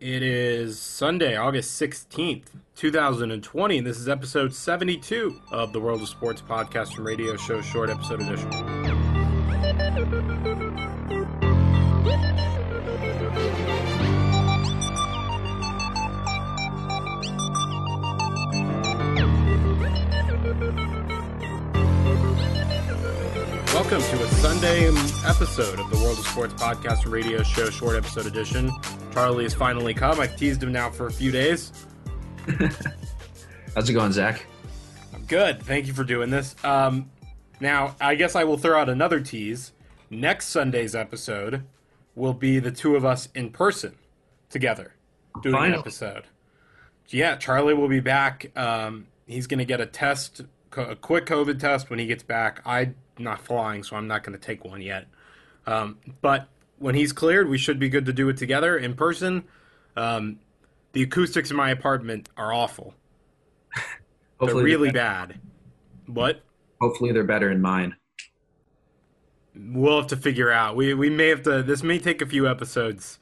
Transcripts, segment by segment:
It is Sunday, August 16th, 2020, and this is episode 72 of the World of Sports podcast and radio show, short episode edition. Welcome to a Sunday episode of the World of Sports podcast and radio show, short episode edition. Charlie has finally come. I've teased him now for a few days. How's it going, Zach? I'm good. Thank you for doing this. Um, now, I guess I will throw out another tease. Next Sunday's episode will be the two of us in person together doing an episode. Yeah, Charlie will be back. Um, he's going to get a test, a quick COVID test when he gets back. I'm not flying, so I'm not going to take one yet. Um, but when he's cleared, we should be good to do it together in person. Um, the acoustics in my apartment are awful. They're really they're, bad. What? Hopefully they're better in mine. We'll have to figure out. We we may have to. This may take a few episodes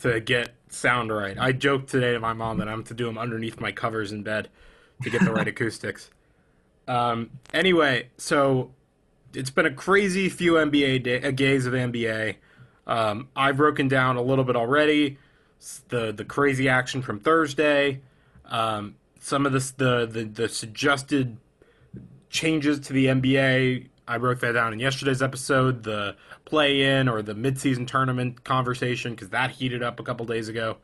to get sound right. I joked today to my mom that I'm to do them underneath my covers in bed to get the right acoustics. Um. Anyway, so it's been a crazy few NBA day, uh, days of NBA. Um, I've broken down a little bit already. The the crazy action from Thursday. Um, some of this the the, the suggested changes to the NBA. I broke that down in yesterday's episode. The play-in or the midseason tournament conversation because that heated up a couple days ago.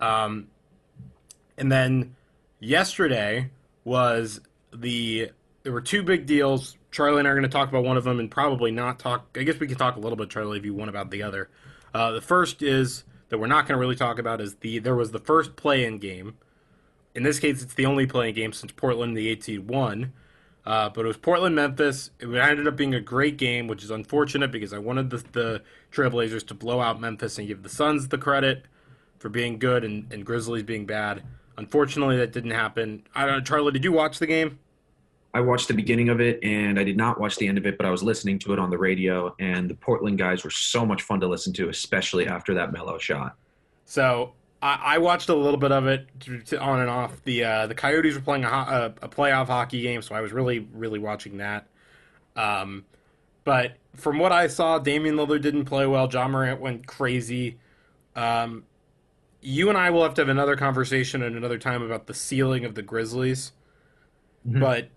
Um, and then yesterday was the there were two big deals. Charlie and I are going to talk about one of them and probably not talk. I guess we can talk a little bit, Charlie, if you want about the other. Uh, the first is that we're not going to really talk about is the there was the first play-in game. In this case, it's the only play-in game since Portland, the eight seed, won. Uh, but it was Portland Memphis. It ended up being a great game, which is unfortunate because I wanted the, the Trailblazers to blow out Memphis and give the Suns the credit for being good and, and Grizzlies being bad. Unfortunately, that didn't happen. I don't know, Charlie, did you watch the game? I watched the beginning of it and I did not watch the end of it, but I was listening to it on the radio. And the Portland guys were so much fun to listen to, especially after that Melo shot. So I, I watched a little bit of it on and off. The uh, the Coyotes were playing a, ho- a, a playoff hockey game, so I was really really watching that. Um, but from what I saw, Damian Lillard didn't play well. Ja Morant went crazy. Um, you and I will have to have another conversation at another time about the ceiling of the Grizzlies. Mhm. But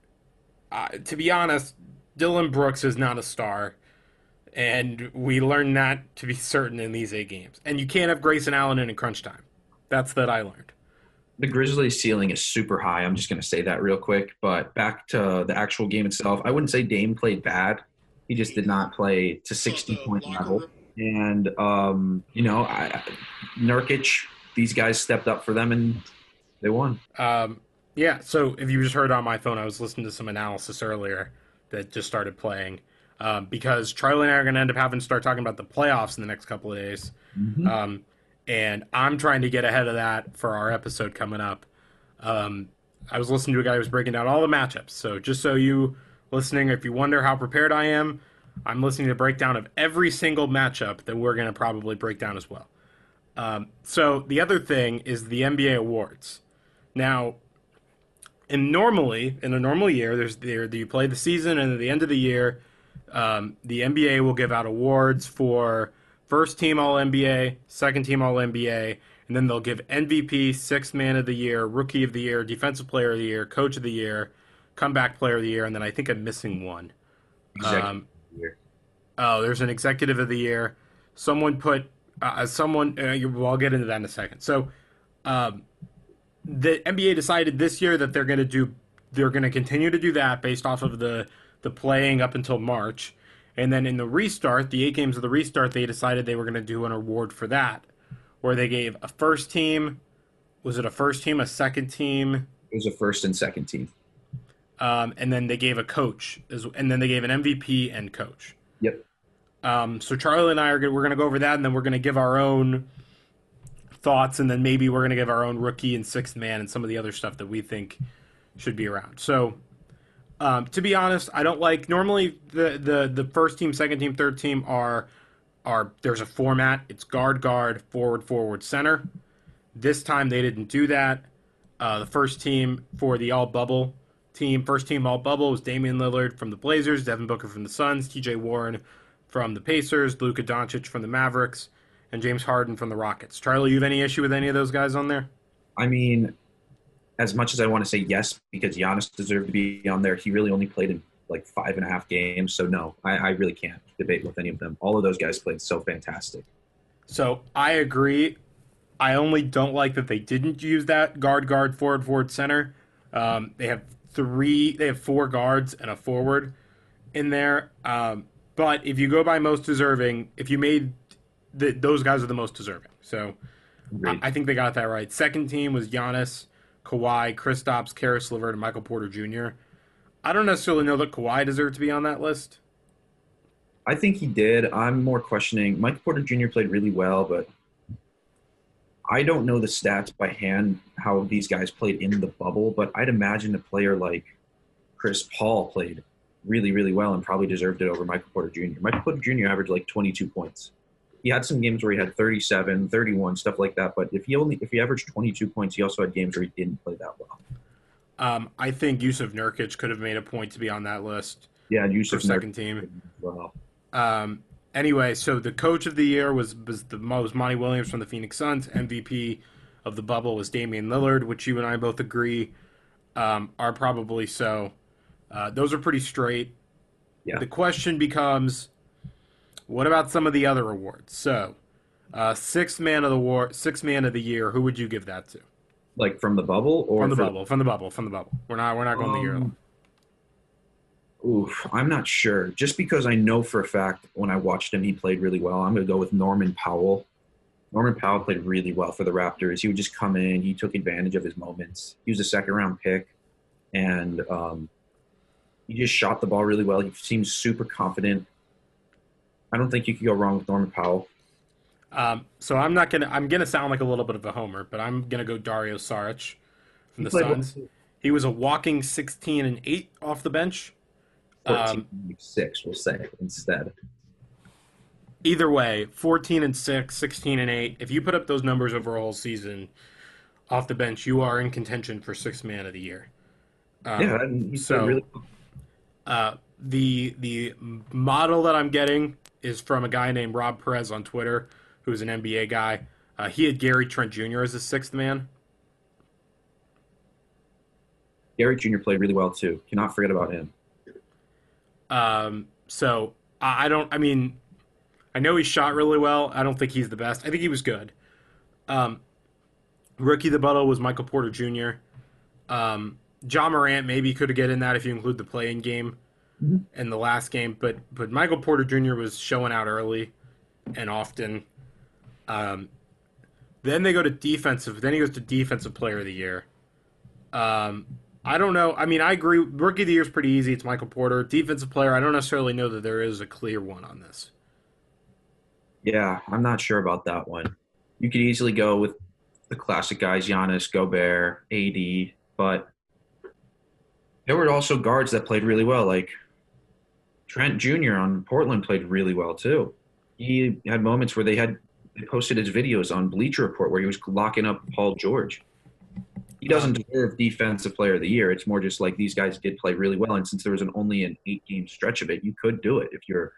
uh, to be honest, Dillon Brooks is not a star. And we learned that to be certain in these eight games. And you can't have Grayson Allen in in crunch time. That's that I learned. The Grizzlies ceiling is super high. I'm just going to say that real quick. But back to the actual game itself, I wouldn't say Dame played bad. He just did not play to 60 point level. And, um, you know, I, Nurkic, these guys stepped up for them and they won. Um, yeah, so if you just heard on my phone, I was listening to some analysis earlier that just started playing. Um, because Charlie and I are going to end up having to start talking about the playoffs in the next couple of days. Um, and I'm trying to get ahead of that for our episode coming up. Um, I was listening to a guy who was breaking down all the matchups. So just so you listening, if you wonder how prepared I am, I'm listening to a breakdown of every single matchup that we're going to probably break down as well. Um, so the other thing is the NBA awards. Now, and normally in a normal year, there's there you play the season, and at the end of the year, um, the NBA will give out awards for first team All NBA, second team All NBA, and then they'll give MVP, sixth man of the year, rookie of the year, defensive player of the year, coach of the year, comeback player of the year, and then I think I'm missing one. Um, year. Oh, there's an executive of the year. Someone put uh, someone. Uh, you- well, I'll get into that in a second. So, um, the NBA decided this year that they're going to do. They're going to continue to do that based off of the the playing up until March, and then in the restart, the eight games of the restart, they decided they were going to do an award for that, where they gave a first team. Was it a first team, a second team, It was a first and second team. um, and then they gave a coach, as- and then they gave an MVP and coach. Yep. Um, so Charlie and I are gonna, we're going to go over that, and then we're going to give our own thoughts, and then maybe we're going to give our own rookie and sixth man and some of the other stuff that we think should be around. So Um, to be honest, I don't like normally the, the the first team, second team, third team are are there's a format. It's guard, guard, forward, forward, center, This time they didn't do that. Uh, the first team for the all bubble team, first team all bubble was Damian Lillard from the Blazers, Devin Booker from the Suns, TJ Warren from the Pacers, Luka Doncic from the Mavericks, and James Harden from the Rockets. Charlie, you have any issue with any of those guys on there? I mean, as much as I want to say yes, because Giannis deserved to be on there, he really only played in like five and a half games. So no, I, I really can't debate with any of them. All of those guys played so fantastic. So I agree. I only don't like that they didn't use that guard, guard, forward, forward, center. Um, they have three, they have four guards and a forward in there. Um, but if you go by most deserving, if you made those guys are the most deserving. So I, I, think they got that right. Second team was Giannis, Kawhi, Kristaps, Caris LeVert, and Michael Porter Jr. I don't necessarily know that Kawhi deserved to be on that list. I think he did. I'm more questioning. Michael Porter Jr. played really well, but I don't know the stats by hand how these guys played in the bubble, but I'd imagine a player like Chris Paul played really, really well and probably deserved it over Michael Porter Jr. Michael Porter Jr. averaged like 22 points. He had some games where he had 37, 31, stuff like that. But if he only if he averaged 22 points, he also had games where he didn't play that well. Um, I think Jusuf Nurkic could have made a point to be on that list. Yeah, Jusuf for second team. Well. Um, anyway, so the coach of the year was was the was Monty Williams from the Phoenix Suns. MVP of the bubble was Damian Lillard, which you and I both agree um, are probably so. Uh, those are pretty straight. Yeah. The question becomes, what about some of the other awards? So, uh, sixth man of the war, sixth man of the year. Who would you give that to? Like from the bubble or from the bubble? From the bubble. From the bubble. We're not. We're not going um, the year. Um, oof, I'm not sure. Just because I know for a fact when I watched him, he played really well. I'm going to go with Norman Powell. Norman Powell played really well for the Raptors. He would just come in. He took advantage of his moments. He was a second round pick, and um, he just shot the ball really well. He seemed super confident. I don't think you could go wrong with Norman Powell. Um, so I'm not gonna. I'm gonna sound like a little bit of a homer, but I'm gonna go Dario Saric from the Suns. He was a walking 16 and eight off the bench. 14 um, six, we'll say instead. Either way, 14 and 6, 16 and 8. If you put up those numbers over a whole season off the bench, you are in contention for sixth man of the year. Um, yeah, so really uh, the the model that I'm getting is from a guy named Rob Perez on Twitter, who's an NBA guy. Uh, he had Gary Trent Jr. as his sixth man. Gary Jr. played really well too. Cannot forget about him. Um, so I don't. I mean, I know he shot really well. I don't think he's the best. I think he was good. Um, rookie the bubble was Michael Porter Jr. Um, Ja Morant maybe could get in that if you include the play-in game mm-hmm. in the last game, but but Michael Porter Jr. was showing out early and often. Um, then they go to defensive. Then he goes to defensive player of the year. Um, I don't know. I mean, I agree. Rookie of the year is pretty easy. It's Michael Porter. Defensive player, I don't necessarily know that there is a clear one on this. Yeah, I'm not sure about that one. You could easily go with the classic guys, Giannis, Gobert, AD, but there were also guards that played really well, like Trent Jr. on Portland played really well too. He had moments where they had posted his videos on Bleacher Report where he was locking up Paul George. He doesn't deserve Defensive Player of the Year. It's more just like these guys did play really well, and since there was an only an eight game stretch of it, you could do it if you're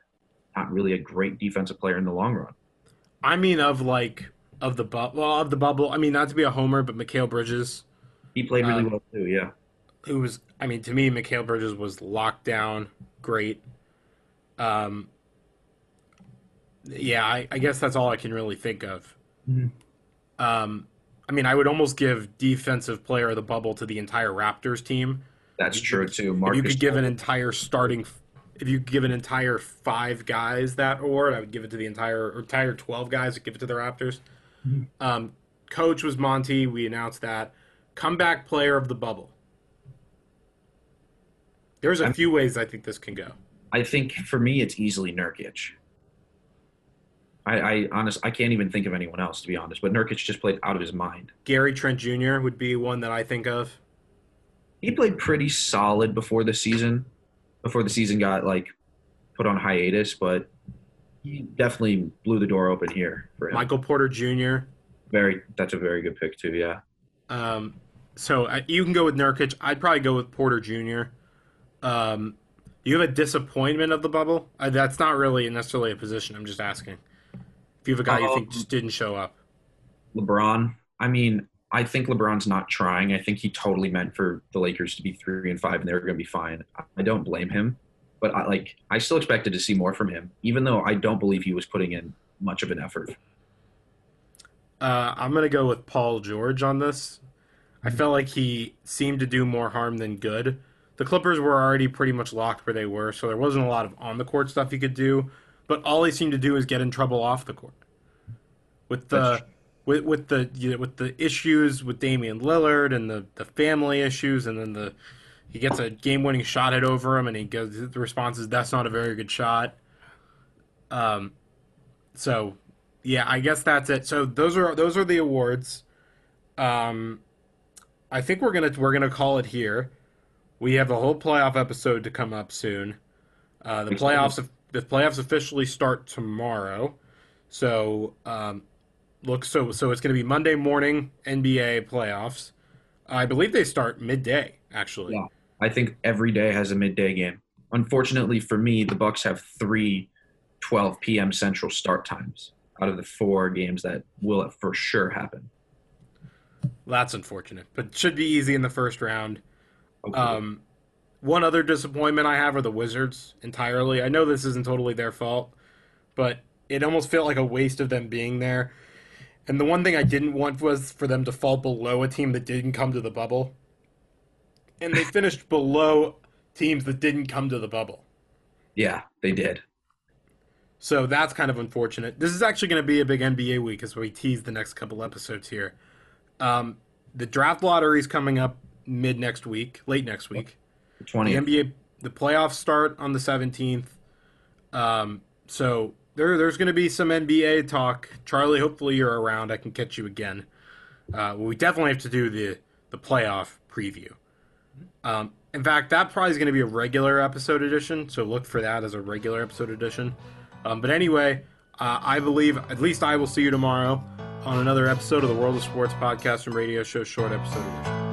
not really a great defensive player in the long run. I mean, of like of the bubble, well, of the bubble. I mean, not to be a homer, but Mikal Bridges. He played really uh, well too. Yeah it was I mean to me Mikal Bridges was locked down great. Um yeah, I, I guess that's all I can really think of. Mm-hmm. Um I mean I would almost give defensive player of the bubble to the entire Raptors team. That's true too. Marcus if you could give an entire starting if you could give an entire five guys that award, I would give it to the entire or entire twelve guys. I'd give it to the Raptors. Mm-hmm. Um, coach was Monty. We announced that. Comeback player of the bubble. There's a I'm, few ways I think this can go. I think for me, it's easily Nurkic. I, I honest, I can't even think of anyone else to be honest. But Nurkic just played out of his mind. Gary Trent Jr. would be one that I think of. He played pretty solid before the season, before the season got like put on hiatus. But he definitely blew the door open here for him. Michael Porter Jr. Very, that's a very good pick too. Yeah. Um, so you can go with Nurkic. I'd probably go with Porter Jr. Um, you have a disappointment of the bubble? Uh, that's not really necessarily a position. I'm just asking. If you have a guy you think Um, just didn't show up. LeBron. I mean, I think LeBron's not trying. I think he totally meant for the Lakers to be three and five, and they were going to be fine. I don't blame him, but I like. I still expected to see more from him, even though I don't believe he was putting in much of an effort. Uh, I'm gonna go with Paul George on this. I felt like he seemed to do more harm than good. The Clippers were already pretty much locked where they were, so there wasn't a lot of on the court stuff he could do. But all he seemed to do is get in trouble off the court. With the That's- with with the you know, with the issues with Damian Lillard and the, the family issues, and then the he gets a game winning shot hit over him, and he goes the response is that's not a very good shot. Um, so yeah, I guess that's it. So those are those are the awards. Um, I think we're gonna we're gonna call it here. We have a whole playoff episode to come up soon. Uh, the playoffs the playoffs officially start tomorrow. So um, look, so so it's gonna be Monday morning NBA playoffs. I believe they start midday. Actually, Yeah. I think every day has a midday game. Unfortunately for me, the Bucks have three 12 p.m. Central start times out of the four games that will for sure happen. that's unfortunate, but should be easy in the first round. Hopefully. Um, one other disappointment I have are the Wizards entirely. I know this isn't totally their fault, but it almost felt like a waste of them being there. And the one thing I didn't want was for them to fall below a team that didn't come to the bubble. And they finished below teams that didn't come to the bubble. yeah, they did. So that's kind of unfortunate. This is actually going to be a big NBA week as we tease the next couple episodes here. Um, the draft lottery is coming up mid next week, late next week. The The NBA, the playoffs start on the seventeenth. Um, so there, there's going to be some NBA talk. Charlie, hopefully you're around. I can catch you again. Uh, we definitely have to do the the playoff preview. Um, in fact, that probably is going to be a regular episode edition. So look for that as a regular episode edition. Um, but anyway, uh, I believe at least I will see you tomorrow on another episode of the World of Sports podcast and radio show, short episode edition.